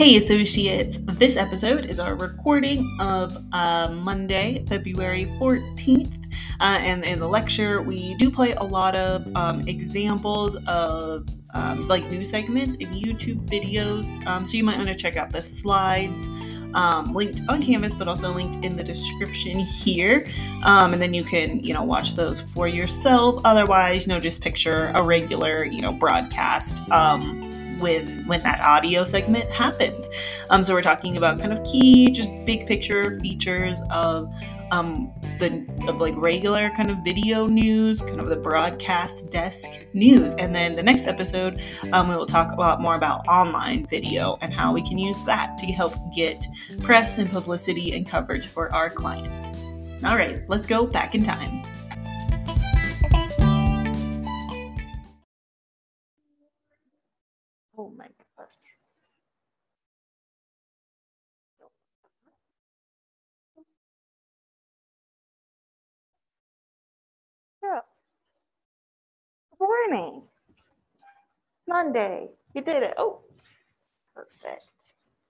Hey, associates! This episode is our recording of uh, Monday, February 14th. Uh, and in the lecture, we do play a lot of um, examples of um, like news segments and YouTube videos. Um, so you might want to check out the slides um, linked on Canvas, but also linked in the description here. Um, and then you can, you know, watch those for yourself. Otherwise, you know, just picture a regular, you know, broadcast. When when that audio segment happens. Um, so we're talking about kind of key, just big picture features of um, the of like regular kind of video news, kind of the broadcast desk news, and then the next episode um, we will talk a lot more about online video and how we can use that to help get press and publicity and coverage for our clients. All right, let's go back in time. Morning. Monday. You did it. Oh, perfect.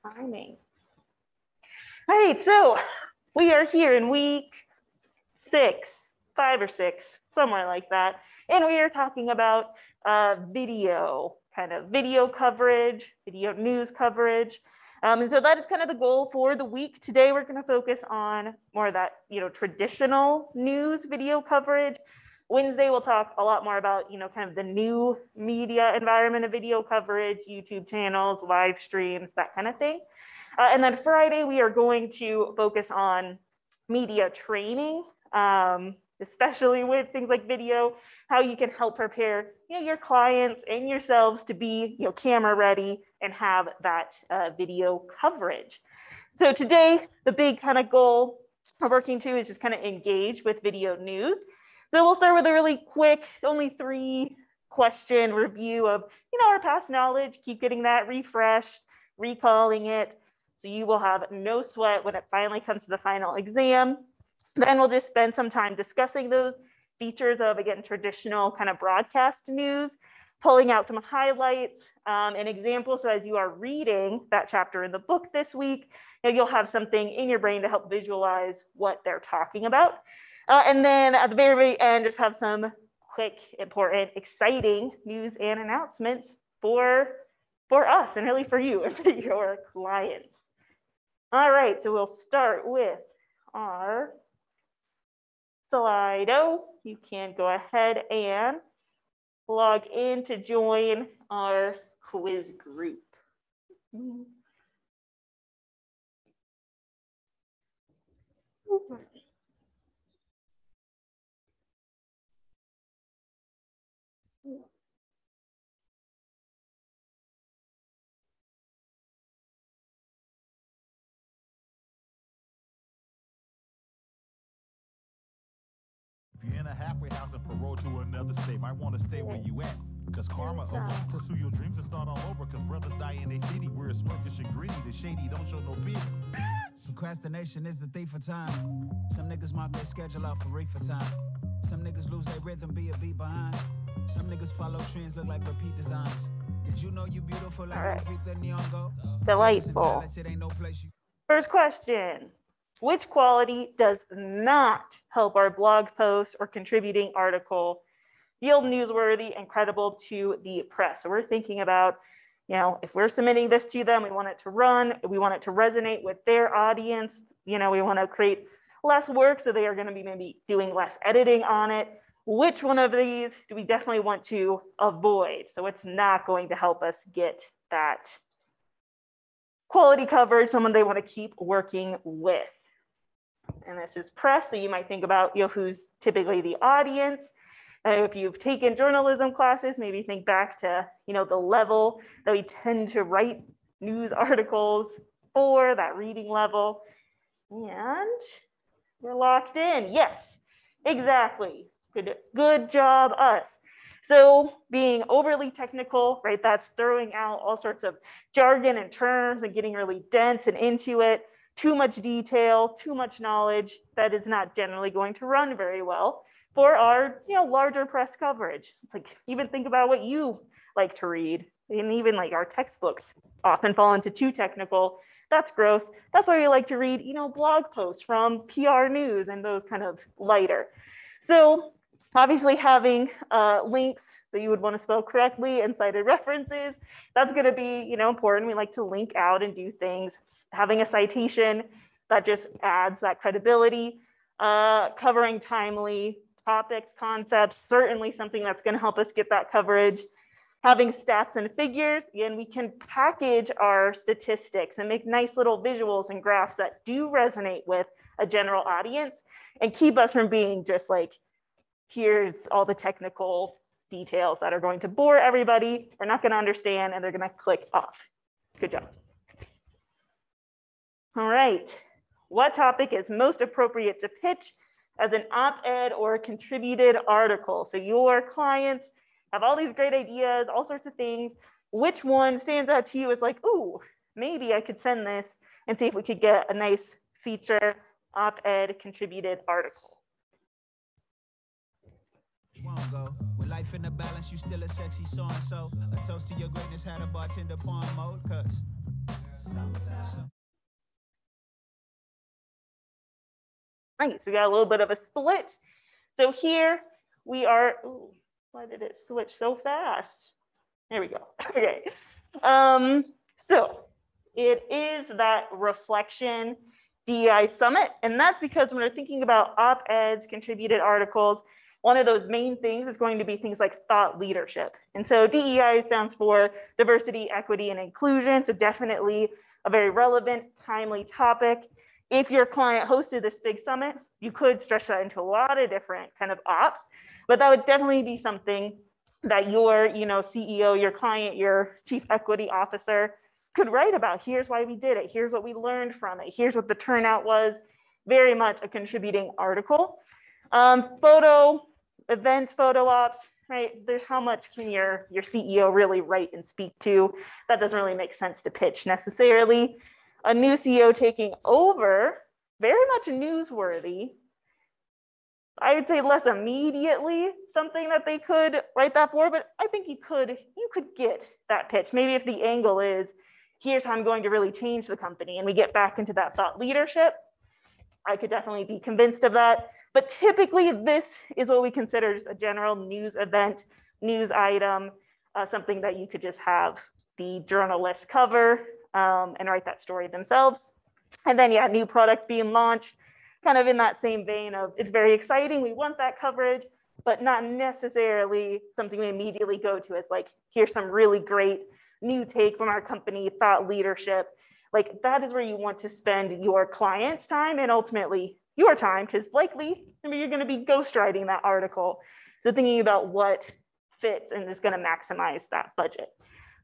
Timing. All right, so we are here in week six, five or six, somewhere like that. And we are talking about uh, video kind of video coverage, video news coverage. Um, and so that is kind of the goal for the week. Today, we're going to focus on more of that, you know, traditional news video coverage. Wednesday, we'll talk a lot more about, you know, kind of the new media environment of video coverage, YouTube channels, live streams, that kind of thing. Uh, and then Friday, we are going to focus on media training. Um, especially with things like video, how you can help prepare you know, your clients and yourselves to be you know, camera ready and have that uh, video coverage. So today, the big kind of goal we're working to is just kind of engage with video news. So we'll start with a really quick, only three question review of you know our past knowledge, keep getting that refreshed, recalling it. So you will have no sweat when it finally comes to the final exam. Then we'll just spend some time discussing those features of, again, traditional kind of broadcast news, pulling out some highlights um, and examples. So as you are reading that chapter in the book this week, you you'll have something in your brain to help visualize what they're talking about. Uh, and then at the very, very end, just have some quick, important, exciting news and announcements for, for us and really for you and for your clients. All right, so we'll start with our Slido, you can go ahead and log in to join our quiz group. If you're in a halfway house and parole to another state, might want to stay where you at. Cause karma awaits. Pursue your dreams and start all over. Cause brothers die in a city where it's murkish and gritty. The shady don't show no pity. Procrastination is the thief of time. Some niggas mark their schedule out for reefer time. Some niggas lose their rhythm, be a beat behind. Some niggas follow trends, look like repeat designs. Did you know you beautiful like All right. the neon go? Delightful. It ain't no place you First question. Which quality does not help our blog post or contributing article feel newsworthy and credible to the press? So we're thinking about, you know, if we're submitting this to them, we want it to run, we want it to resonate with their audience, you know, we want to create less work so they are going to be maybe doing less editing on it. Which one of these do we definitely want to avoid? So it's not going to help us get that quality coverage, someone they want to keep working with. And this is press, so you might think about you know, who's typically the audience. Uh, if you've taken journalism classes, maybe think back to you know the level that we tend to write news articles for, that reading level. And we're locked in. Yes, exactly. Good, good job, us. So being overly technical, right? That's throwing out all sorts of jargon and terms and getting really dense and into it. Too much detail, too much knowledge. That is not generally going to run very well for our, you know, larger press coverage. It's like even think about what you like to read. and even like our textbooks often fall into too technical. That's gross. That's why we like to read, you know, blog posts from PR News and those kind of lighter. So obviously having uh, links that you would want to spell correctly and cited references, that's going to be, you know, important. We like to link out and do things. Having a citation that just adds that credibility. Uh, covering timely topics, concepts, certainly something that's going to help us get that coverage having stats and figures, and we can package our statistics and make nice little visuals and graphs that do resonate with a general audience and keep us from being just like, here's all the technical details that are going to bore everybody. They're not going to understand and they're going to click off. Good job. All right. What topic is most appropriate to pitch as an op-ed or a contributed article? So your clients have all these great ideas, all sorts of things. Which one stands out to you as like, ooh, maybe I could send this and see if we could get a nice feature op-ed contributed article. Go. With life in the balance, you still a sexy so and so. A toast to your greatness had a bartender pawn mode, cause sometimes. Right, so we got a little bit of a split. So here we are, ooh, why did it switch so fast? There we go. Okay. Um, so it is that reflection DEI summit. And that's because when we're thinking about op-eds, contributed articles, one of those main things is going to be things like thought leadership. And so DEI stands for diversity, equity, and inclusion. So definitely a very relevant, timely topic. If your client hosted this big summit, you could stretch that into a lot of different kind of ops. But that would definitely be something that your you know, CEO, your client, your chief equity officer could write about. Here's why we did it. Here's what we learned from it. Here's what the turnout was. Very much a contributing article. Um, photo, events, photo ops, right? There's how much can your, your CEO really write and speak to? That doesn't really make sense to pitch necessarily. A new CEO taking over, very much newsworthy, I would say less immediately something that they could write that for, but I think you could you could get that pitch. Maybe if the angle is here's how I'm going to really change the company and we get back into that thought leadership, I could definitely be convinced of that. But typically this is what we consider just a general news event, news item, uh, something that you could just have the journalists cover um, and write that story themselves. And then yeah, new product being launched, kind of in that same vein of it's very exciting, we want that coverage, but not necessarily something we immediately go to as like, here's some really great new take from our company, thought leadership. Like that is where you want to spend your client's time and ultimately your time, because likely you're going to be ghostwriting that article. So thinking about what fits and is going to maximize that budget.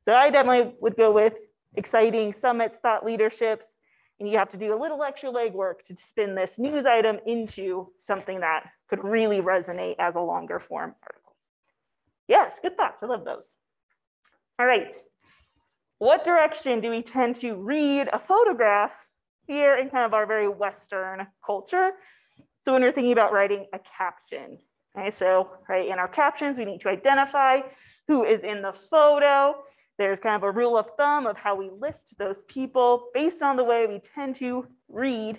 So I definitely would go with exciting summits, thought leaderships, and you have to do a little extra legwork to spin this news item into something that could really resonate as a longer form article. Yes, good thoughts. I love those. All right. What direction do we tend to read a photograph here in kind of our very Western culture? So when we're thinking about writing a caption, okay, so right in our captions, we need to identify who is in the photo. There's kind of a rule of thumb of how we list those people based on the way we tend to read,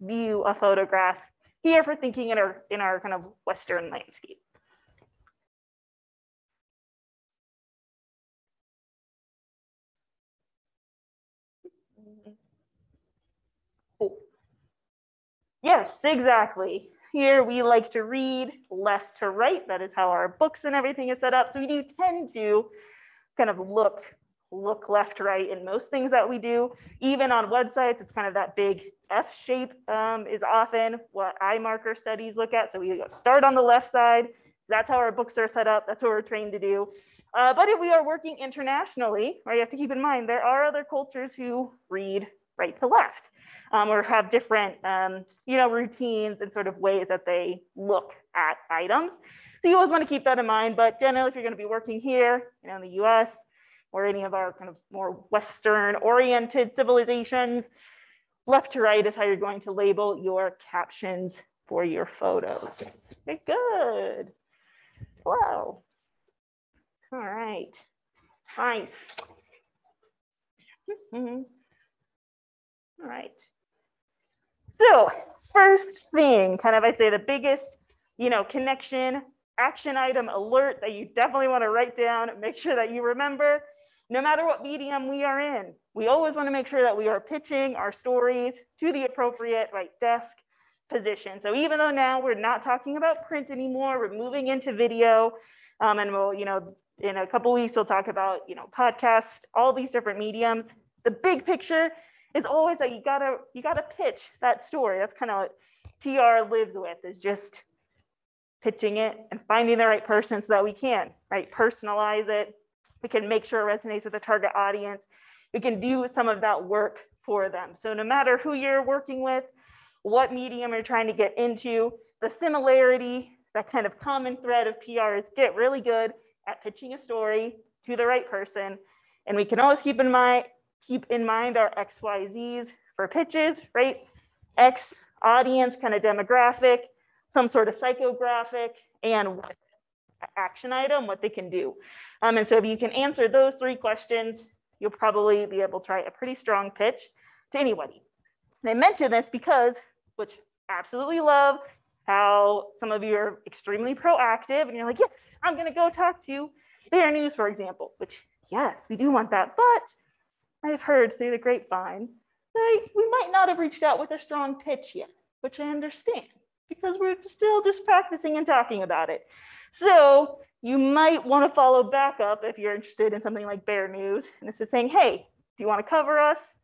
view a photograph here for thinking in our, in our kind of Western landscape. Yes, exactly. Here we like to read left to right. That is how our books and everything is set up. So we do tend to kind of look look left to right in most things that we do even on websites it's kind of that big f shape um, is often what eye marker studies look at so we start on the left side that's how our books are set up that's what we're trained to do uh, but if we are working internationally right you have to keep in mind there are other cultures who read right to left um, or have different um, you know routines and sort of ways that they look at items so you always want to keep that in mind, but generally if you're going to be working here, you know, in the US or any of our kind of more Western oriented civilizations, left to right is how you're going to label your captions for your photos. Okay, good. Wow. All right. Nice. Mhm. All right. So first thing, kind of I'd say the biggest, you know, connection, action item, alert that you definitely want to write down, make sure that you remember, no matter what medium we are in, we always want to make sure that we are pitching our stories to the appropriate right desk position. So even though now we're not talking about print anymore, we're moving into video, um, and we'll, you know, in a couple weeks we'll talk about, you know, podcast, all these different mediums. The big picture is always like you gotta you gotta pitch that story. That's kind of what PR lives with is just pitching it and finding the right person so that we can right personalize it. We can make sure it resonates with the target audience. We can do some of that work for them. So no matter who you're working with, what medium you're trying to get into, the similarity, that kind of common thread of PR is get really good at pitching a story to the right person. And we can always keep in mind keep in mind our XYZs for pitches, right? X audience kind of demographic, some sort of psychographic, and what action item, what they can do. Um, and so if you can answer those three questions, you'll probably be able to write a pretty strong pitch to anybody. And I mention this because, which absolutely love how some of you are extremely proactive and you're like, yes, I'm gonna go talk to Bear News, for example, which yes, we do want that, but I've heard through the grapevine that we might not have reached out with a strong pitch yet, which I understand because we're still just practicing and talking about it. So you might want to follow back up if you're interested in something like Bear News. And this is saying, hey, do you want to cover us?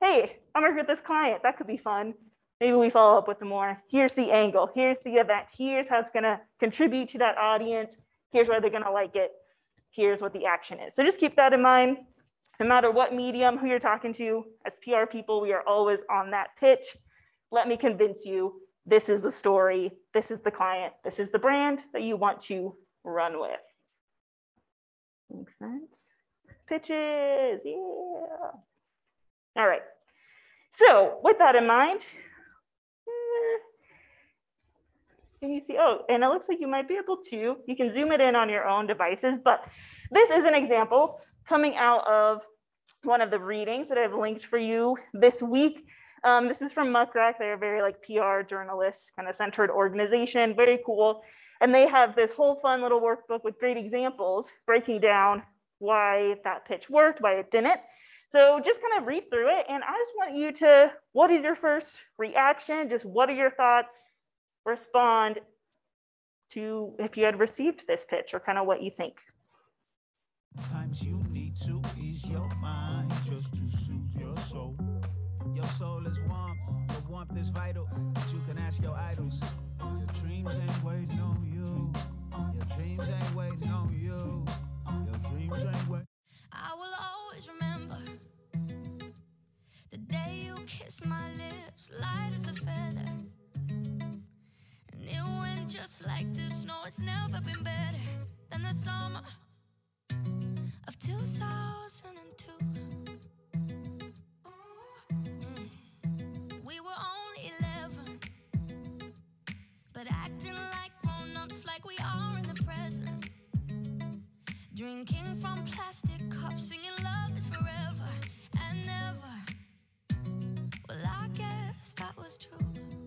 Hey, I'm working with this client. That could be fun. Maybe we follow up with them more. Here's the angle. Here's the event. Here's how it's going to contribute to that audience. Here's why they're going to like it. Here's what the action is. So just keep that in mind no matter what medium, who you're talking to, as PR people, we are always on that pitch. Let me convince you this is the story, this is the client, this is the brand that you want to run with. Makes sense? Pitches, yeah. All right. So with that in mind, eh, can you see? Oh, and it looks like you might be able to. You can zoom it in on your own devices, but this is an example coming out of one of the readings that I've linked for you this week. Um, this is from Muck Rack. They're a very like PR journalist kind of centered organization, very cool. And they have this whole fun little workbook with great examples breaking down why that pitch worked, why it didn't. So just kind of read through it. And I just want you to, what is your first reaction? Just what are your thoughts? Respond to if you had received this pitch or kind of what you think. Times you need to ease your mind just to soothe your soul. Your soul is warm, your warmth is vital. But you can ask your idols. Your dreams ain't waiting on you. Your dreams ain't waiting on you. Your dreams ain't waiting. I will always remember the day you kissed my lips, light as a feather. And it went just like this. No, it's never been better than the summer of 2002. Mm. We were only 11, but acting like grown ups, like we are in the present. Drinking from plastic cups, singing love is forever and never. Well, I guess that was true.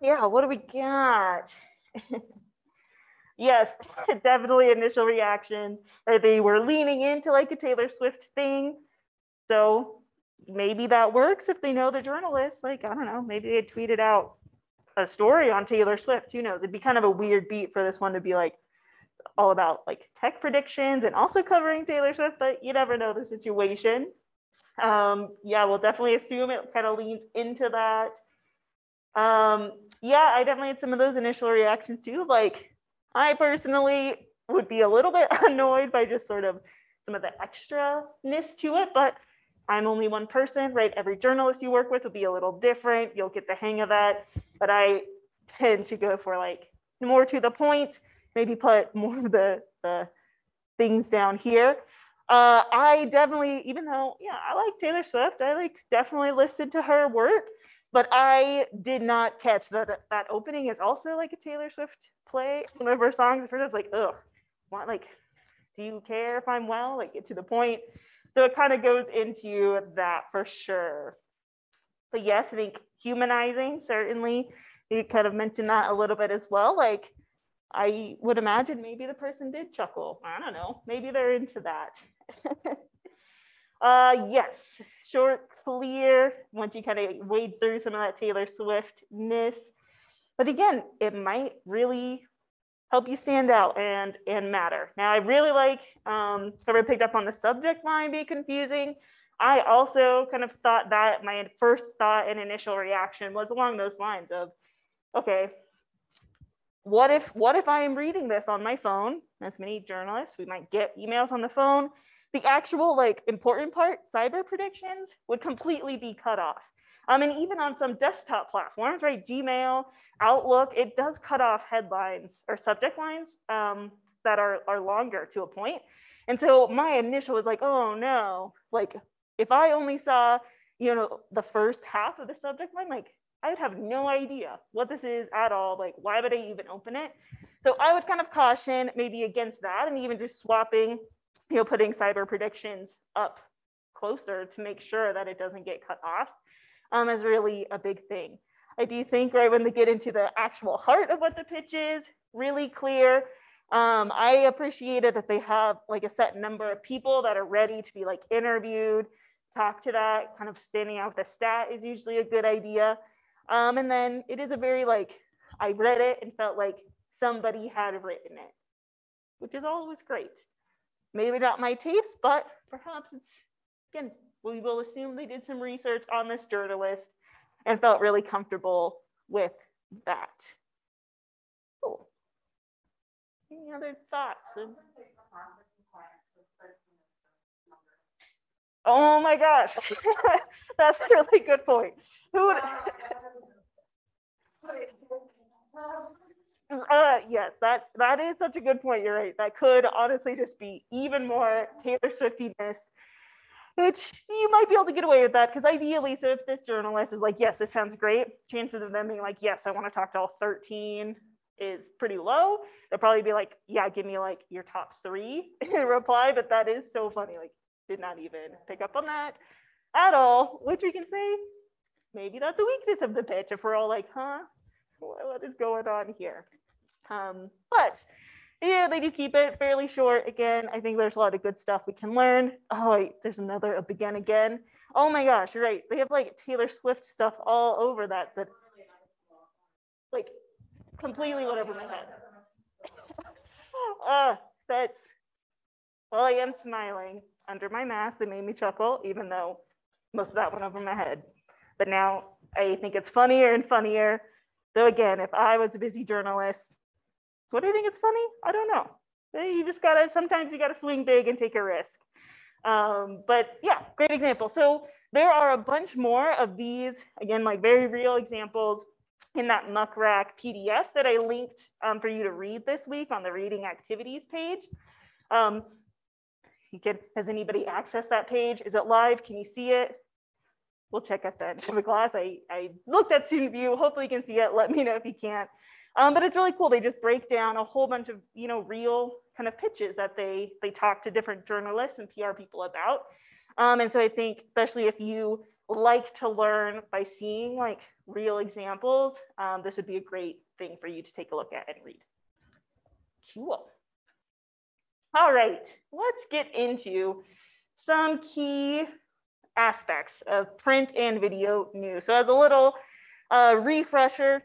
Yeah, what do we got? yes, definitely initial reactions. Or they were leaning into like a Taylor Swift thing. So maybe that works if they know the journalist. Like, I don't know, maybe they tweeted out a story on Taylor Swift. Who knows? It'd be kind of a weird beat for this one to be like all about like tech predictions and also covering Taylor Swift, but you never know the situation. Um, yeah, we'll definitely assume it kind of leans into that. Um, yeah, I definitely had some of those initial reactions too. Like, I personally would be a little bit annoyed by just sort of some of the extra-ness to it, but I'm only one person, right? Every journalist you work with will be a little different. You'll get the hang of that. But I tend to go for like more to the point, maybe put more of the, the things down here. Uh, I definitely, even though, yeah, I like Taylor Swift, I like definitely listened to her work, but I did not catch that that opening is also like a Taylor Swift play. One of her songs, at first I was like, ugh, what, like, do you care if I'm well? Like, get to the point. So it kind of goes into that for sure. But yes, I think humanizing, certainly, you kind of mentioned that a little bit as well. Like, I would imagine maybe the person did chuckle. I don't know. Maybe they're into that. uh, yes, short, clear, once you kind of wade through some of that Taylor Swift-ness. But again, it might really help you stand out and, and matter. Now, I really like, um, whoever picked up on the subject line be confusing. I also kind of thought that my first thought and initial reaction was along those lines of, okay, what if what if I am reading this on my phone? As many journalists, we might get emails on the phone. The actual like important part, cyber predictions, would completely be cut off. Um, and even on some desktop platforms, right, Gmail, Outlook, it does cut off headlines or subject lines um, that are, are longer to a point. And so my initial was like, oh no, like if I only saw, you know, the first half of the subject line, like I would have no idea what this is at all. Like, why would I even open it? So I would kind of caution maybe against that and even just swapping, you know, putting cyber predictions up closer to make sure that it doesn't get cut off um, is really a big thing. I do think right when they get into the actual heart of what the pitch is, really clear. Um, I appreciated that they have like a set number of people that are ready to be like interviewed, talk to that, kind of standing out with a stat is usually a good idea. Um, and then it is a very like, I read it and felt like somebody had written it, which is always great. Maybe not my taste, but perhaps it's, again, we will assume they did some research on this journalist and felt really comfortable with that. Cool. Any other thoughts? Oh my gosh, that's a really good point. Who would? Uh, yes, that that is such a good point. You're right. That could honestly just be even more Taylor Swiftiness, which you might be able to get away with that because ideally, so if this journalist is like, yes, this sounds great, chances of them being like, yes, I want to talk to all 13 is pretty low. They'll probably be like, yeah, give me like your top three in reply. But that is so funny. Like, did not even pick up on that at all, which we can say maybe that's a weakness of the pitch if we're all like, huh, what is going on here? Um, but yeah, they do keep it fairly short. Again, I think there's a lot of good stuff we can learn. Oh, wait, there's another a begin again. Oh my gosh, right. They have like Taylor Swift stuff all over that that like completely went over my head. uh, that's well, I am smiling under my mask. That made me chuckle, even though most of that went over my head. But now I think it's funnier and funnier so again, if I was a busy journalist, do you think it's funny? I don't know. You just gotta, sometimes you gotta swing big and take a risk. Um, but yeah, great example. So there are a bunch more of these, again, like very real examples in that Muck Rack PDF that I linked um, for you to read this week on the reading activities page. Um, you can, has anybody accessed that page? Is it live? Can you see it? We'll check at the end of the class. I, I looked at student view. Hopefully you can see it. Let me know if you can't. Um, but it's really cool. They just break down a whole bunch of, you know, real kind of pitches that they, they talk to different journalists and PR people about. Um, and so I think, especially if you like to learn by seeing like real examples, um, this would be a great thing for you to take a look at and read. Cool. All right, let's get into some key aspects of print and video news. So as a little uh, refresher,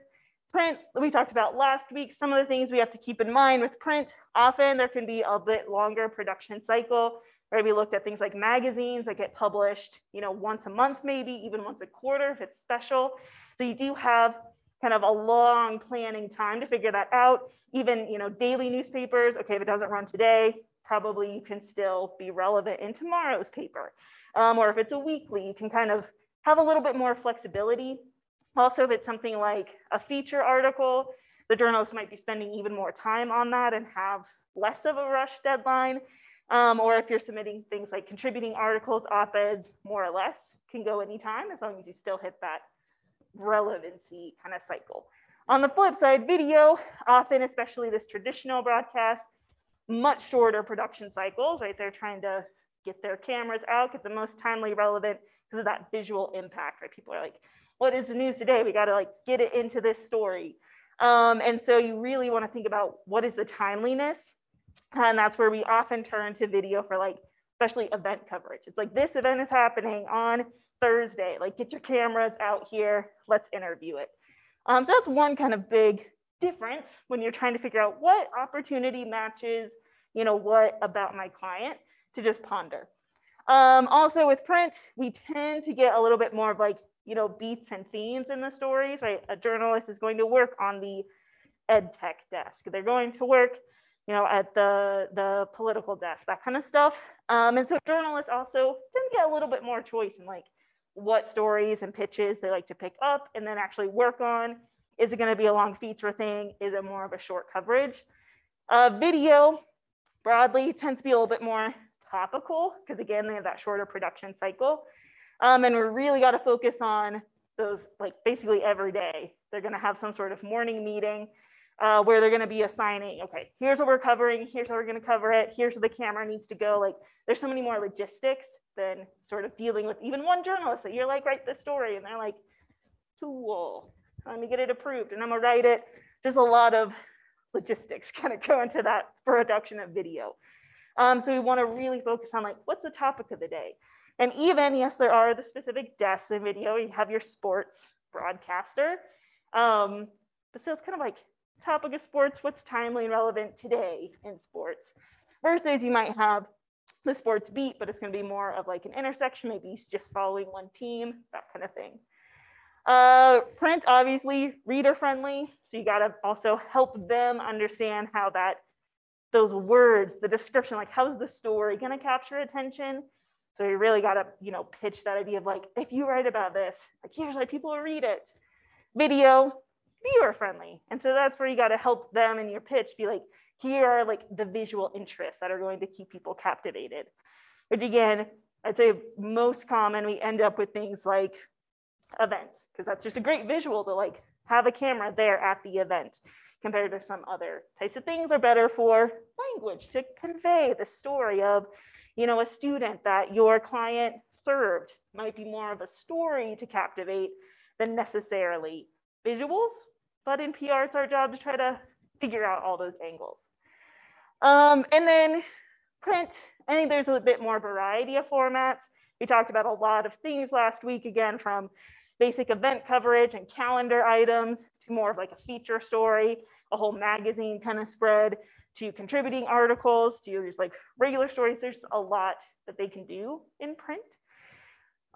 print, we talked about last week, some of the things we have to keep in mind with print, often there can be a bit longer production cycle, where we looked at things like magazines that get published, you know, once a month, maybe even once a quarter if it's special. So you do have kind of a long planning time to figure that out. Even, you know, daily newspapers, okay, if it doesn't run today, probably you can still be relevant in tomorrow's paper. Um, or if it's a weekly, you can kind of have a little bit more flexibility. Also, if it's something like a feature article, the journalist might be spending even more time on that and have less of a rush deadline. Um, or if you're submitting things like contributing articles, op-eds, more or less, can go anytime as long as you still hit that relevancy kind of cycle. On the flip side, video, often, especially this traditional broadcast, much shorter production cycles, right? They're trying to get their cameras out, get the most timely relevant because of that visual impact, right? People are like, what is the news today? We got to like get it into this story. Um, and so you really want to think about what is the timeliness. And that's where we often turn to video for like, especially event coverage. It's like this event is happening on Thursday. Like get your cameras out here. Let's interview it. Um, so that's one kind of big difference when you're trying to figure out what opportunity matches, you know, what about my client to just ponder. Um, also with print, we tend to get a little bit more of like, you know, beats and themes in the stories, right? A journalist is going to work on the ed tech desk. They're going to work, you know, at the, the political desk, that kind of stuff. Um, and so journalists also tend to get a little bit more choice in like what stories and pitches they like to pick up and then actually work on. Is it gonna be a long feature thing? Is it more of a short coverage? Uh, video broadly tends to be a little bit more topical because again, they have that shorter production cycle. Um, and we really got to focus on those like basically every day. They're going to have some sort of morning meeting uh, where they're going to be assigning, okay, here's what we're covering, here's how we're going to cover it, here's where the camera needs to go. Like there's so many more logistics than sort of dealing with even one journalist that you're like, write this story. And they're like, cool, let me get it approved and I'm gonna write it. There's a lot of logistics kind of go into that production of video. Um, so we want to really focus on like, what's the topic of the day? And even, yes, there are the specific desks in video. You have your sports broadcaster. Um, but so it's kind of like topic of sports, what's timely and relevant today in sports. Versus you might have the sports beat, but it's to be more of like an intersection. Maybe he's just following one team, that kind of thing. Uh, print, obviously, reader friendly. So you got to also help them understand how that those words, the description, like how's the story to capture attention? So you really got to, you know, pitch that idea of like, if you write about this, like here's why people will read it. Video, viewer friendly. And so that's where you got to help them in your pitch be like, here are like the visual interests that are going to keep people captivated. Which again, I'd say most common, we end up with things like events, because that's just a great visual to like have a camera there at the event compared to some other types of things are better for language to convey the story of you know a student that your client served might be more of a story to captivate than necessarily visuals but in pr it's our job to try to figure out all those angles. Um, and then print i think there's a bit more variety of formats. We talked about a lot of things last week again from basic event coverage and calendar items to more of like a feature story, a whole magazine kind of spread to contributing articles to just like regular stories. There's a lot that they can do in print.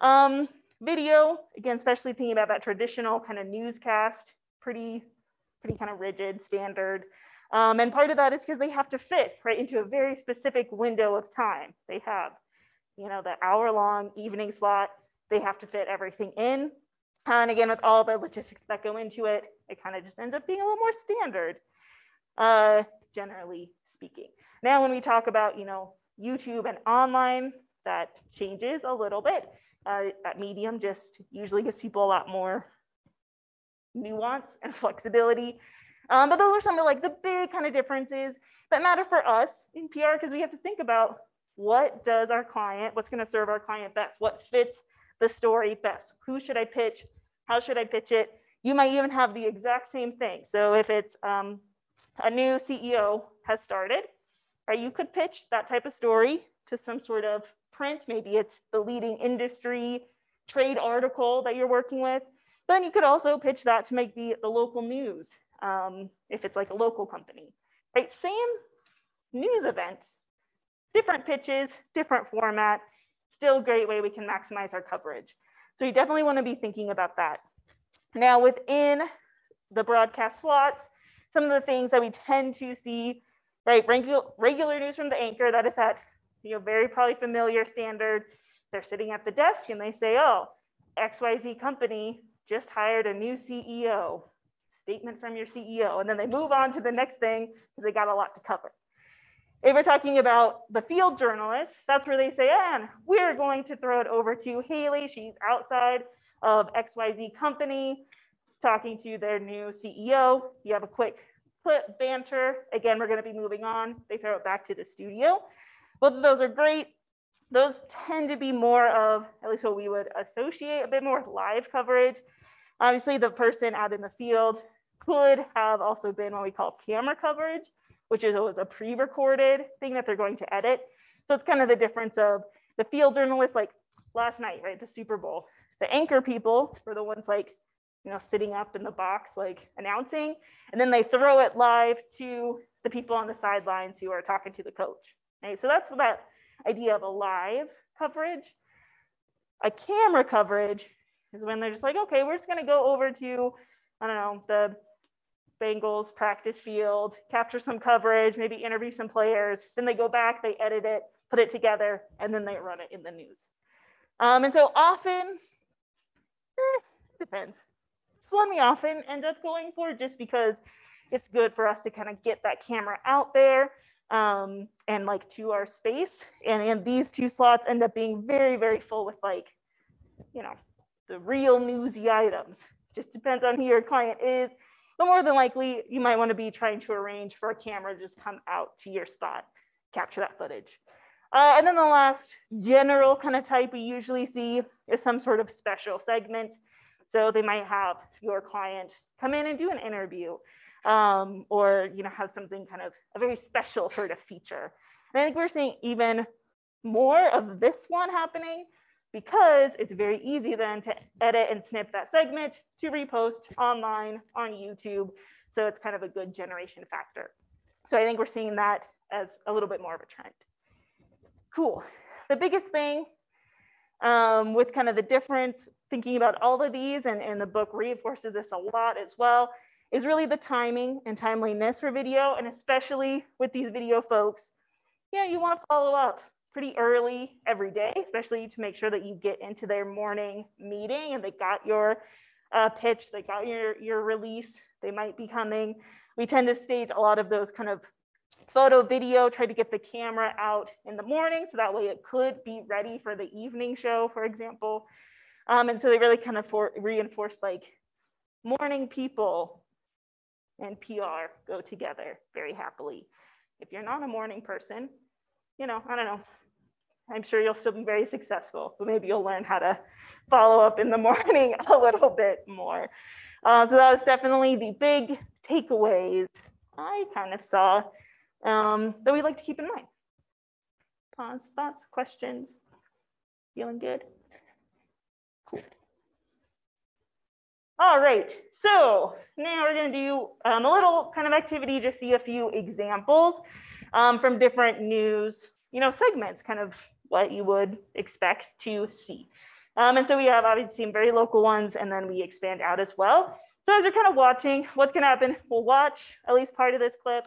Um, video, again, especially thinking about that traditional kind of newscast, pretty, pretty kind of rigid, standard. Um, and part of that is because they have to fit right into a very specific window of time. They have, you know, the hour long evening slot, they have to fit everything in. And again, with all the logistics that go into it, it kind of just ends up being a little more standard, uh, generally speaking. Now, when we talk about, you know, YouTube and online, that changes a little bit. Uh, that medium just usually gives people a lot more nuance and flexibility. Um, but those are some of like the big kind of differences that matter for us in PR because we have to think about what does our client, what's going to serve our client best, what fits the story best? Who should I pitch? How should I pitch it? You might even have the exact same thing. So if it's um, a new CEO has started, right, you could pitch that type of story to some sort of print. Maybe it's the leading industry trade article that you're working with. Then you could also pitch that to make the, the local news um, if it's like a local company, right? Same news event, different pitches, different format, still a great way we can maximize our coverage. So you definitely want to be thinking about that. Now within the broadcast slots, some of the things that we tend to see, right, regular, regular news from the anchor, that is that, you know, very probably familiar standard. They're sitting at the desk and they say, oh, XYZ company just hired a new CEO, statement from your CEO. And then they move on to the next thing because they got a lot to cover. If we're talking about the field journalists, that's where they say, and we're going to throw it over to Haley. She's outside of XYZ company talking to their new CEO. You have a quick clip banter. Again, we're going to be moving on. They throw it back to the studio. Both of those are great. Those tend to be more of, at least what we would associate a bit more with live coverage. Obviously, the person out in the field could have also been what we call camera coverage, which is always a pre-recorded thing that they're going to edit. So it's kind of the difference of the field journalists, like last night, right, the Super Bowl. The anchor people were the ones like, you know, sitting up in the box, like announcing, and then they throw it live to the people on the sidelines who are talking to the coach. Right? So that's that idea of a live coverage. A camera coverage is when they're just like, okay, we're just gonna go over to, I don't know, the Bengals practice field, capture some coverage, maybe interview some players. Then they go back, they edit it, put it together, and then they run it in the news. Um, and so often, eh, depends. This one we often end up going for just because it's good for us to kind of get that camera out there um, and like to our space. And, and these two slots end up being very, very full with like, you know, the real newsy items. Just depends on who your client is. But more than likely, you might want to be trying to arrange for a camera to just come out to your spot, capture that footage. Uh, and then the last general kind of type we usually see is some sort of special segment. So they might have your client come in and do an interview um, or you know have something kind of a very special sort of feature. And I think we're seeing even more of this one happening because it's very easy then to edit and snip that segment to repost online on YouTube. So it's kind of a good generation factor. So I think we're seeing that as a little bit more of a trend. Cool. The biggest thing um, with kind of the difference, thinking about all of these, and, and the book reinforces this a lot as well, is really the timing and timeliness for video, and especially with these video folks, yeah, you want to follow up pretty early every day, especially to make sure that you get into their morning meeting and they got your uh, pitch, they got your, your release, they might be coming. We tend to stage a lot of those kind of photo, video, try to get the camera out in the morning so that way it could be ready for the evening show, for example. Um, and so they really kind of for, reinforce like morning people and PR go together very happily. If you're not a morning person, you know, I don't know. I'm sure you'll still be very successful, but maybe you'll learn how to follow up in the morning a little bit more. Uh, so that was definitely the big takeaways I kind of saw um, that we'd like to keep in mind. Pause, thoughts, questions? Feeling good? Cool. All right, so now we're gonna do um, a little kind of activity, just see a few examples um, from different news, you know, segments, kind of what you would expect to see. Um, and so we have obviously some very local ones, and then we expand out as well. So as you're kind of watching, what's gonna happen, we'll watch at least part of this clip,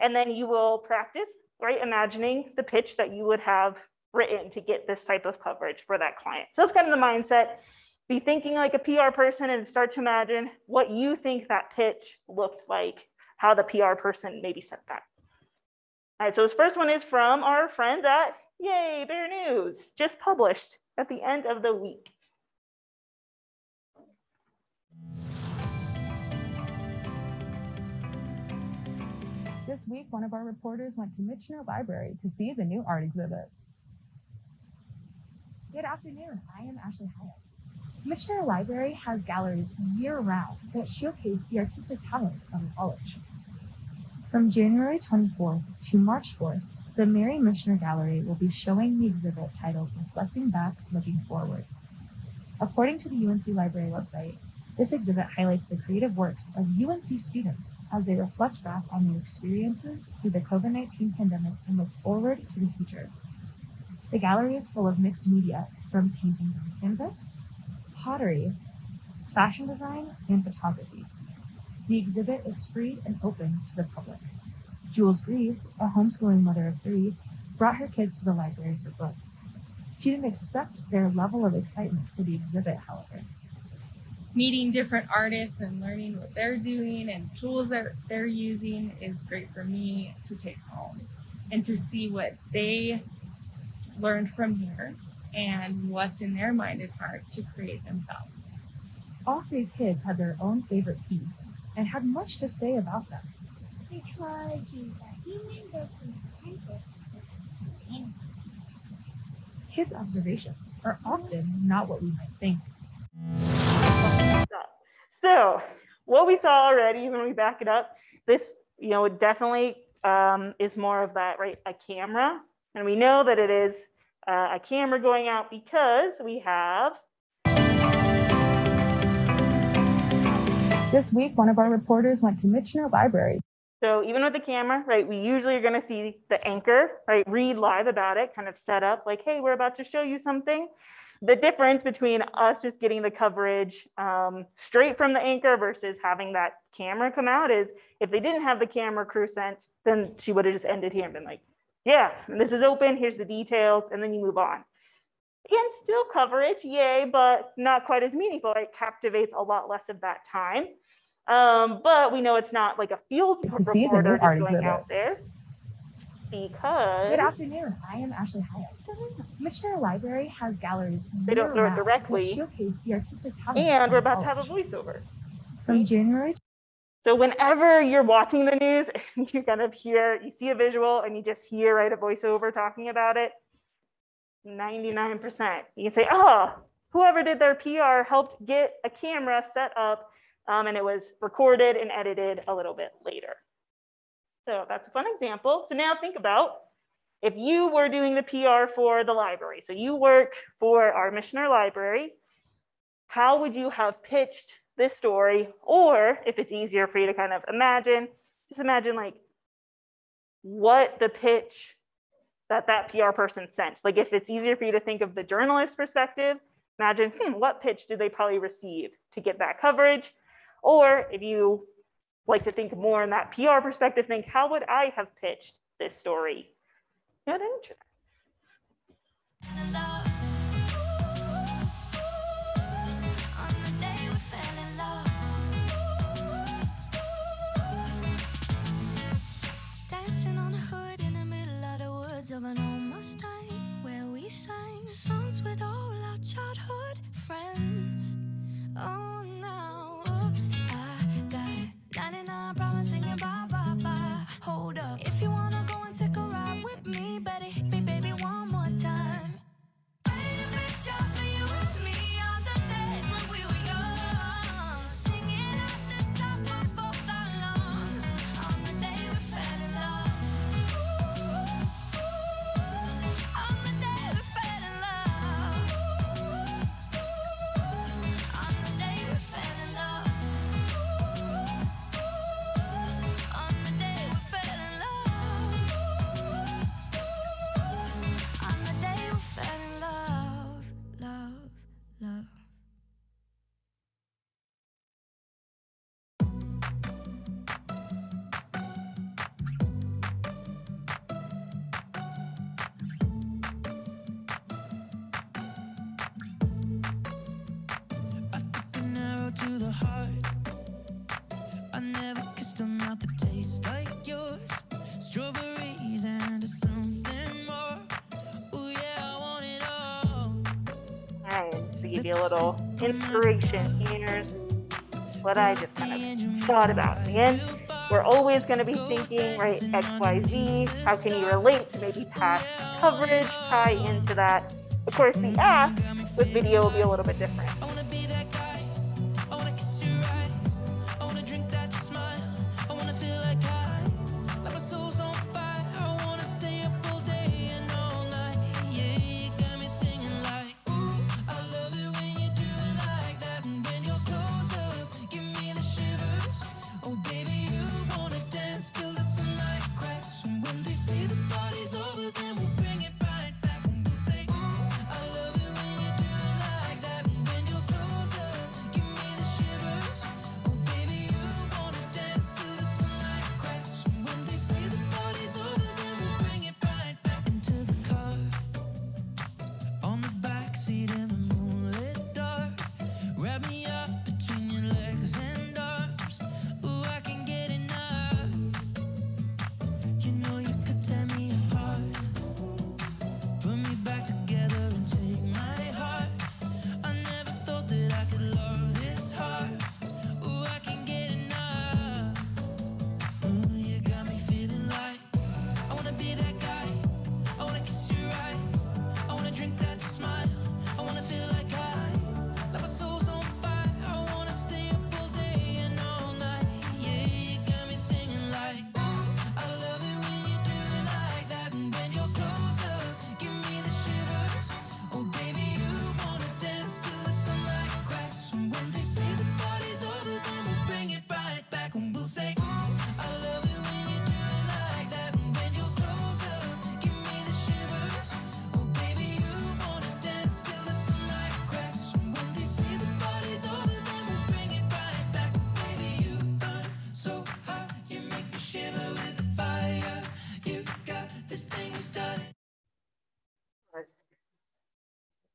and then you will practice, right? Imagining the pitch that you would have written to get this type of coverage for that client. So that's kind of the mindset. Be thinking like a PR person and start to imagine what you think that pitch looked like, how the PR person maybe said that. All right, so this first one is from our friends at Yay Bear News, just published at the end of the week. This week, one of our reporters went to Michener Library to see the new art exhibit. Good afternoon. I am Ashley Hyatt. Michener Library has galleries year round that showcase the artistic talents of the college. From January 24th to March 4th, the Mari Michener Gallery will be showing the exhibit titled Reflecting Back, Looking Forward. According to the UNC Library website, this exhibit highlights the creative works of UNC students as they reflect back on their experiences through the COVID 19 pandemic and look forward to the future. The gallery is full of mixed media from painting on canvas, pottery, fashion design, and photography. The exhibit is free and open to the public. Jules Grieve, a homeschooling mother of three, brought her kids to the library for books. She didn't expect their level of excitement for the exhibit, however. meeting different artists and learning what they're doing and tools that they're using is great for me to take home and to see what they learned from here and what's in their mind and heart to create themselves. All three kids had their own favorite piece and had much to say about them. Because he's a human that can pencil. Kids' observations are often not what we might think. So, what we saw already, when we back it up, this, you know, it definitely um, is more of that, right? A camera. And we know that it is uh, a camera going out because we have This week, one of our reporters went to Michener Library. So even with the camera, right, we usually are going to see the anchor, right, read live about it, kind of set up like, hey, we're about to show you something. The difference between us just getting the coverage um, straight from the anchor versus having that camera come out is if they didn't have the camera crew sent, then she would have just ended here and been like, yeah, this is open, here's the details, and then you move on. And still coverage, yay, but not quite as meaningful. It captivates a lot less of that time. Um, but we know it's not like a field To see the new reporter just going out there because Good afternoon. I am Ashley Hyatt. Michener Library has galleries They don't do it directly. showcase the artistic talents. and we're about to have a voiceover. From January So whenever you're watching the news, and you kind of hear, you see a visual and you just hear right a voiceover talking about it, 99%. You can say, oh, whoever did their PR helped get a camera set up um, and it was recorded and edited a little bit later. So that's a fun example. So now think about if you were doing the PR for the library. So you work for our Michener Library. How would you have pitched this story? Or if it's easier for you to kind of imagine, just imagine like what the pitch that that PR person sent. Like if it's easier for you to think of the journalist perspective, imagine hmm, what pitch did they probably receive to get that coverage? Or if you like to think more in that PR perspective, think how would I have pitched this story? Of of an old Mustang, where we sang songs with all our childhood friends. You a little inspiration, here's what I just kind of thought about. Again, we're always going to be thinking, right, X, Y, Z. How can you relate to maybe past coverage, tie into that Of course, the ask with video will be a little bit different. Was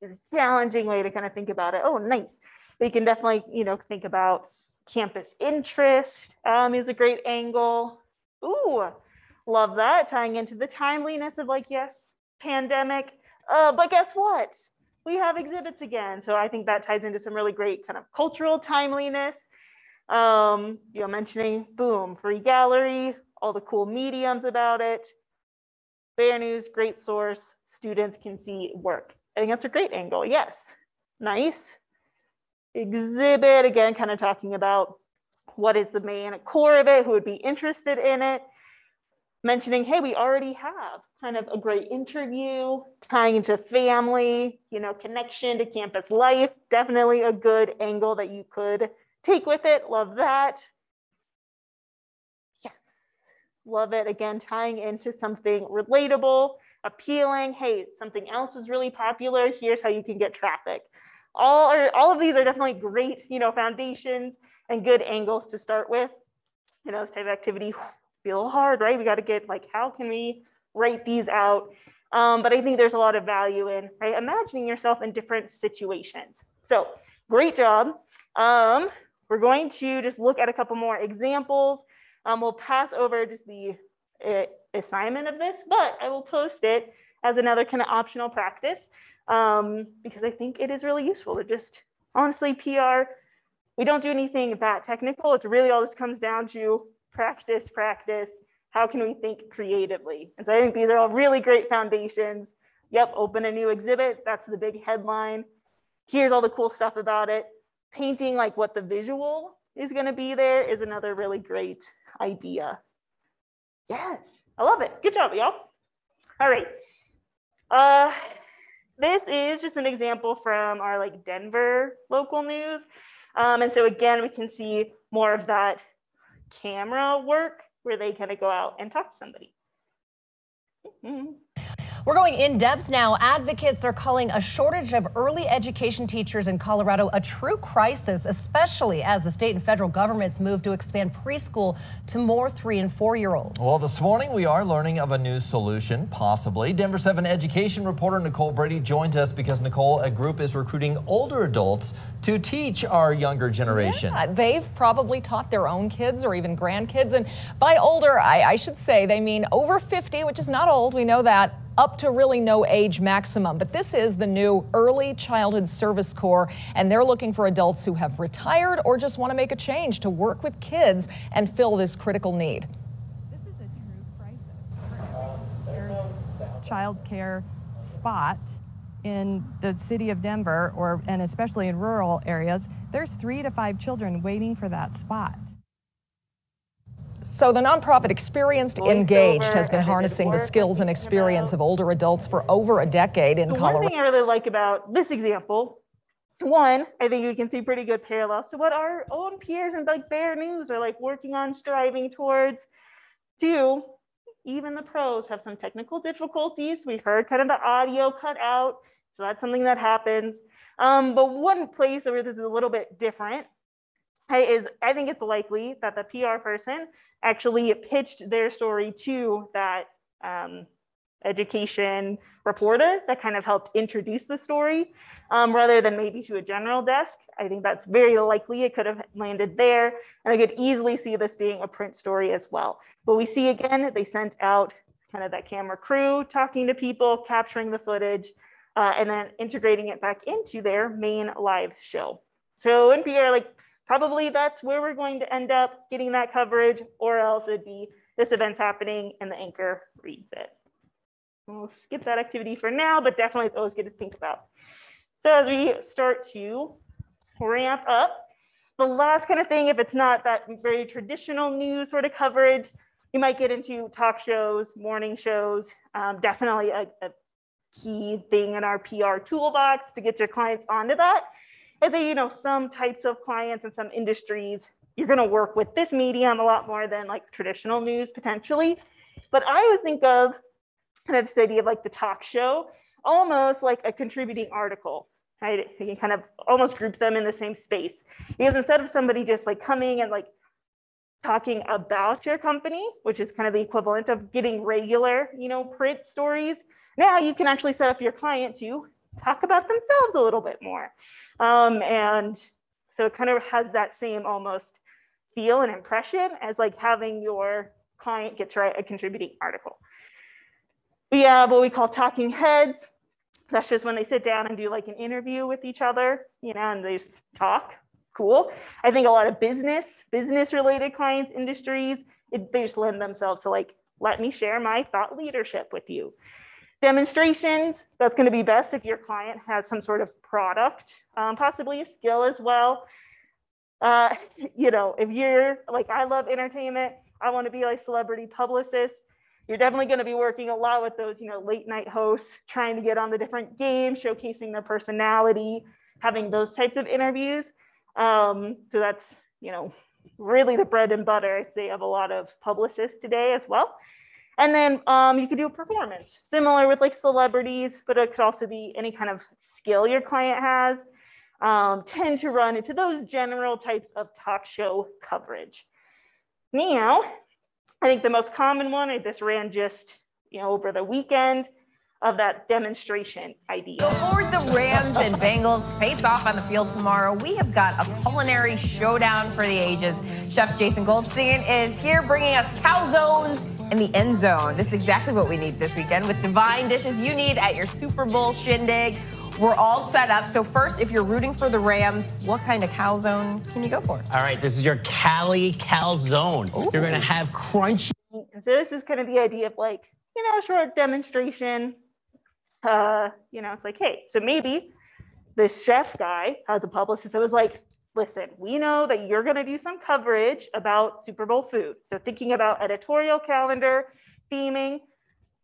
is a challenging way to kind of think about it. Oh, nice. We can definitely, you know, think about campus interest um, is a great angle. Ooh, love that. Tying into the timeliness of like, yes, pandemic. Uh, but guess what? We have exhibits again. So I think that ties into some really great kind of cultural timeliness. Um, you know, mentioning boom, free gallery, all the cool mediums about it. Fair News, great source. Students can see work. I think that's a great angle. Yes. Nice. Exhibit, again, kind of talking about what is the main core of it, who would be interested in it. Mentioning, hey, we already have kind of a great interview, tying into family, you know, connection to campus life. Definitely a good angle that you could take with it. Love that. Love it. Again, tying into something relatable, appealing. Hey, something else is really popular. Here's how you can get traffic. All are all of these are definitely great, you know, foundations and good angles to start with. You know, this type of activity feel hard, right? We got to get like, how can we write these out? Um, but I think there's a lot of value in right imagining yourself in different situations. So great job. Um, we're going to just look at a couple more examples. Um, we'll pass over just the uh, assignment of this, but I will post it as another kind of optional practice um, because I think it is really useful to just honestly PR. We don't do anything that technical. It's really all just comes down to practice, practice. How can we think creatively? And so I think these are all really great foundations. Yep, open a new exhibit. That's the big headline. Here's all the cool stuff about it. Painting like what the visual is going to be there is another really great idea. Yes, I love it. Good job, y'all. All right. Uh, this is just an example from our like Denver local news. Um, and so again, we can see more of that camera work where they kind of go out and talk to somebody. Mhm. We're going in depth now. Advocates are calling a shortage of early education teachers in Colorado a true crisis, especially as the state and federal governments move to expand preschool to more three and four year olds. Well, this morning we are learning of a new solution, possibly. Denver 7 education reporter Nicole Brady joins us because, Nicole, a group is recruiting older adults to teach our younger generation. Yeah, they've probably taught their own kids or even grandkids. And by older, I, I should say they mean over 50, which is not old, we know that, up to really no age maximum. But this is the new Early Childhood Service Corps, and they're looking for adults who have retired or just want to make a change to work with kids and fill this critical need. This is a true crisis. Their child care spot in the city of Denver, or and especially in rural areas, there's three to five children waiting for that spot. So the nonprofit Experienced Engaged has been harnessing the skills and experience of older adults for over a decade in The one Colorado. thing I really like about this example, one, I think you can see pretty good parallels to what our own peers and like Bear News are like working on striving towards. Two, even the pros have some technical difficulties. We heard kind of the audio cut out, so that's something that happens. Um, but one place where this is a little bit different is I think it's likely that the PR person actually pitched their story to that um, education reporter that kind of helped introduce the story um, rather than maybe to a general desk. I think that's very likely it could have landed there. And I could easily see this being a print story as well. But we see again, they sent out kind of that camera crew talking to people, capturing the footage, uh, and then integrating it back into their main live show. So NPR, like probably that's where we're going to end up getting that coverage, or else it'd be this event's happening and the anchor reads it. We'll skip that activity for now, but definitely it's always good to think about. So as we start to ramp up, the last kind of thing, if it's not that very traditional news sort of coverage, you might get into talk shows, morning shows, um, definitely a, a key thing in our PR toolbox to get your clients onto that. I think, you know, some types of clients and some industries, you're going to work with this medium a lot more than like traditional news potentially. But I always think of kind of this idea of like the talk show, almost like a contributing article, right? You can kind of almost group them in the same space. Because instead of somebody just like coming and like talking about your company, which is kind of the equivalent of getting regular, you know, print stories, now you can actually set up your client to talk about themselves a little bit more. Um, and so it kind of has that same almost feel and impression as like having your client get to write a contributing article. We have what we call talking heads. That's just when they sit down and do like an interview with each other, you know, and they just talk. Cool. I think a lot of business, business related clients, industries, it, they just lend themselves to like, let me share my thought leadership with you. Demonstrations, that's going to be best if your client has some sort of product, um, possibly a skill as well. Uh, you know, if you're like, I love entertainment, I want to be like celebrity publicist, you're definitely going to be working a lot with those, you know, late night hosts, trying to get on the different games, showcasing their personality, having those types of interviews. Um, so that's, you know, really the bread and butter, I'd say, of a lot of publicists today as well. And then um, you could do a performance, similar with like celebrities, but it could also be any kind of skill your client has. Um, tend to run into those general types of talk show coverage. Now, I think the most common one, I this ran just you know over the weekend, of that demonstration idea. Before the Rams and Bengals face off on the field tomorrow, we have got a culinary showdown for the ages. Chef Jason Goldstein is here bringing us calzones in the end zone. This is exactly what we need this weekend with divine dishes you need at your Super Bowl shindig. We're all set up. So first, if you're rooting for the Rams, what kind of calzone can you go for? All right, this is your Cali calzone. You're gonna have crunchy. And so this is kind of the idea of like, you know, a short demonstration. Uh, you know, it's like, hey, so maybe this chef guy has a publicist that was like, listen, we know that you're going to do some coverage about Super Bowl food. So thinking about editorial calendar, theming,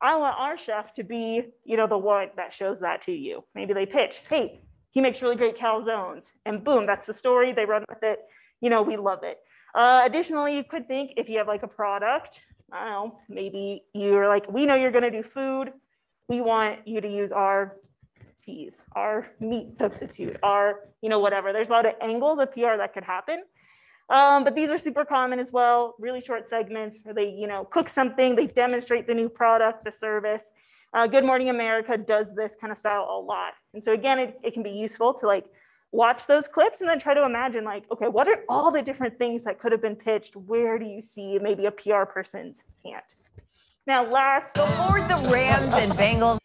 I want our chef to be, you know, the one that shows that to you. Maybe they pitch, hey, he makes really great calzones, and boom, that's the story. They run with it. You know, we love it. Uh, additionally, you could think if you have like a product, I don't know, maybe you're like, we know you're going to do food. We want you to use our cheese, our meat substitute, our, you know, whatever. There's a lot of angles of PR that could happen. Um, but these are super common as well, really short segments where they, you know, cook something, they demonstrate the new product, the service. Uh, Good Morning America does this kind of style a lot. And so again, it, it can be useful to like watch those clips and then try to imagine like, okay, what are all the different things that could have been pitched? Where do you see maybe a PR person's hand? Now, last before the Rams and Bengals.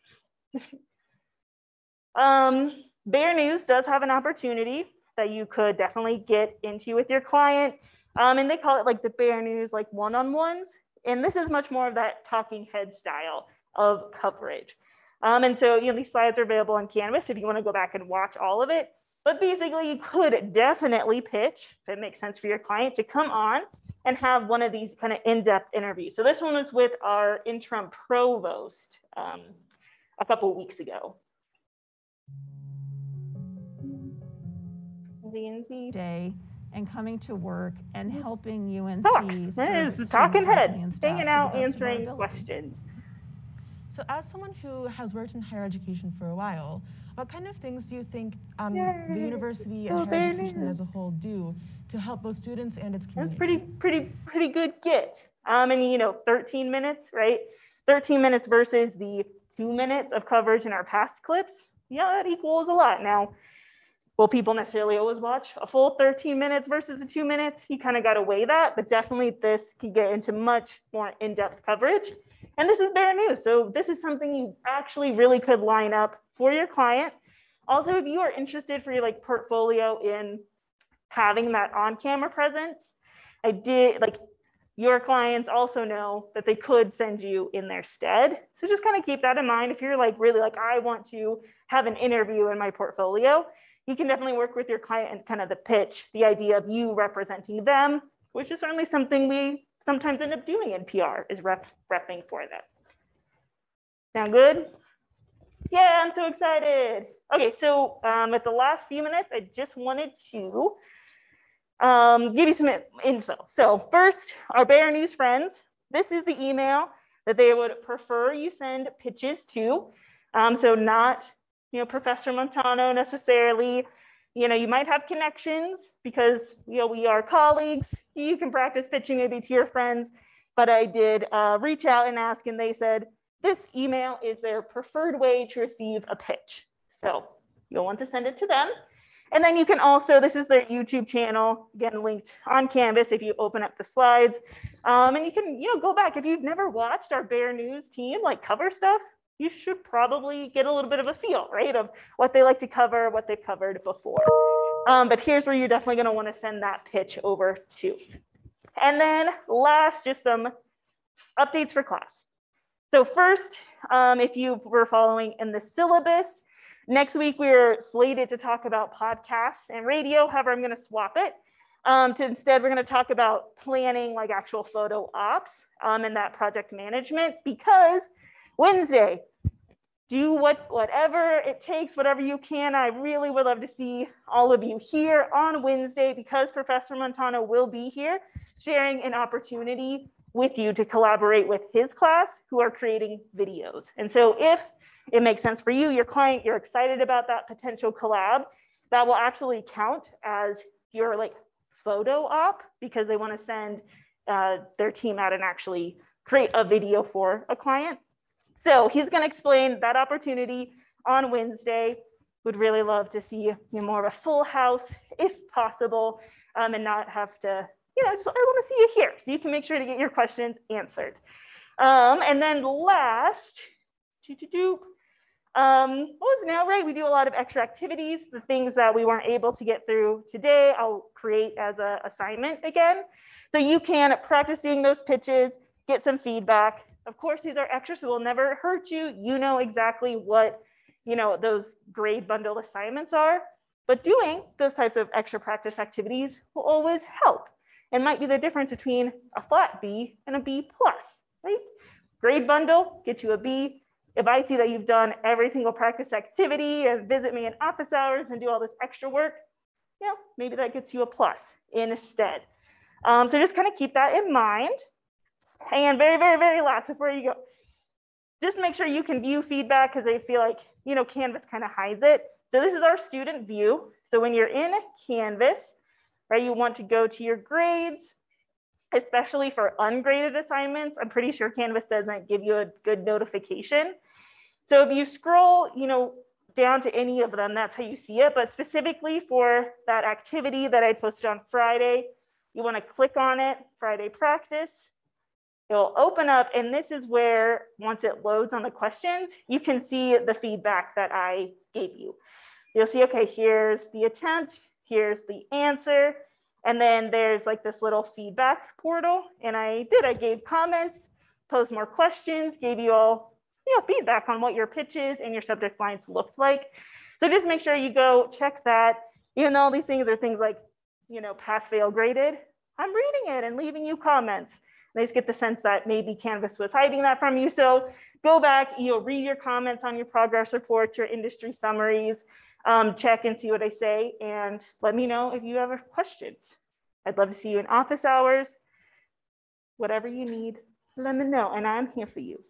um, Bear News does have an opportunity that you could definitely get into with your client. Um, and they call it like the Bear News, like one on ones. And this is much more of that talking head style of coverage. Um, and so, you know, these slides are available on Canvas if you want to go back and watch all of it. But basically, you could definitely pitch, if it makes sense for your client, to come on and have one of these kind of in-depth interviews. So this one was with our interim provost um, a couple weeks ago. Lindsay. Day and coming to work and helping UNC. Talks. talking head, faculty, and staff hanging out, best of our answering questions. So, as someone who has worked in higher education for a while, what kind of things do you think um, the university and higher education as a whole do to help both students and its community? That's pretty, pretty, pretty good get. Um, and you know, 13 minutes, right? 13 minutes versus the two minutes of coverage in our past clips. Yeah, that equals a lot. Now, will people necessarily always watch a full 13 minutes versus the two minutes? You kind of got to weigh that, but definitely this could get into much more in-depth coverage. And this is Bear News. So this is something you actually really could line up for your client. Also, if you are interested for your like portfolio in having that on-camera presence, I did like your clients also know that they could send you in their stead. So just kind of keep that in mind. If you're like really like, I want to have an interview in my portfolio, you can definitely work with your client and kind of the pitch, the idea of you representing them, which is certainly something we sometimes end up doing in PR is rep, repping for them. Sound good? Yeah, I'm so excited. Okay, so um, with the last few minutes, I just wanted to um, give you some info. So first, our Bear News friends, this is the email that they would prefer you send pitches to. Um, so not, you know, Professor Montano necessarily. You know, you might have connections because, you know, we are colleagues. You can practice pitching maybe to your friends. But I did uh, reach out and ask, and they said, this email is their preferred way to receive a pitch. So you'll want to send it to them. And then you can also, this is their YouTube channel, again, linked on Canvas if you open up the slides. Um, and you can, you know, go back. If you've never watched our Bear News team like cover stuff, you should probably get a little bit of a feel, right, of what they like to cover, what they've covered before. Um, but here's where you're definitely gonna wanna send that pitch over to. And then last, just some updates for class. So first, um, if you were following in the syllabus, next week we're slated to talk about podcasts and radio. However, I'm going to swap it. Um, to instead, we're going to talk about planning like actual photo ops um, and that project management because Wednesday, do what whatever it takes, whatever you can. I really would love to see all of you here on Wednesday because Professor Montano will be here sharing an opportunity with you to collaborate with his class who are creating videos. And so if it makes sense for you, your client, you're excited about that potential collab, that will actually count as your like photo op because they want to send uh, their team out and actually create a video for a client. So he's going to explain that opportunity on Wednesday. Would really love to see you know, more of a full house if possible um, and not have to you know, just I want to see you here so you can make sure to get your questions answered. Um, and then last, doo -doo -doo, um, what was now right? We do a lot of extra activities, the things that we weren't able to get through today, I'll create as an assignment again. So you can practice doing those pitches, get some feedback. Of course, these are extra, so will never hurt you. You know exactly what, you know, those grade bundle assignments are, but doing those types of extra practice activities will always help and might be the difference between a flat B and a B plus, right? Grade bundle, get you a B. If I see that you've done every single practice activity and visit me in office hours and do all this extra work, you know, maybe that gets you a plus instead. Um, so just kind of keep that in mind. And very, very, very last before you go, just make sure you can view feedback because they feel like, you know, Canvas kind of hides it. So this is our student view. So when you're in Canvas, right, you want to go to your grades, especially for ungraded assignments. I'm pretty sure Canvas doesn't give you a good notification. So if you scroll, you know, down to any of them, that's how you see it. But specifically for that activity that I posted on Friday, you want to click on it, Friday practice. It'll open up, and this is where, once it loads on the questions, you can see the feedback that I gave you. You'll see, okay, here's the attempt, here's the answer, and then there's like this little feedback portal. And I did, I gave comments, posed more questions, gave you all you know, feedback on what your pitches and your subject lines looked like. So just make sure you go check that. Even though all these things are things like, you know, pass fail graded, I'm reading it and leaving you comments. I just get the sense that maybe Canvas was hiding that from you. So go back, you'll read your comments on your progress reports, your industry summaries, um, check and see what I say, and let me know if you have questions. I'd love to see you in office hours. Whatever you need, let me know, and I'm here for you.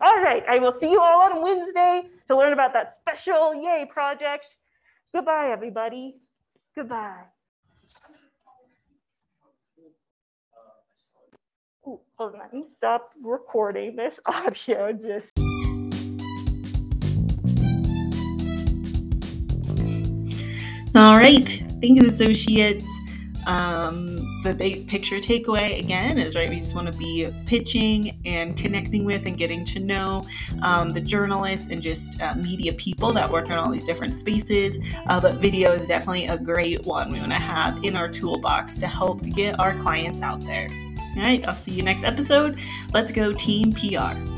All right, I will see you all on Wednesday to learn about that special Yay project. Goodbye, everybody. Goodbye. Ooh, hold on, stop recording this audio just. All right, thanks, associates. Um, the big picture takeaway again is right, we just want to be pitching and connecting with and getting to know um, the journalists and just uh, media people that work in all these different spaces. Uh, but video is definitely a great one we want to have in our toolbox to help get our clients out there. All right, I'll see you next episode. Let's go, Team PR.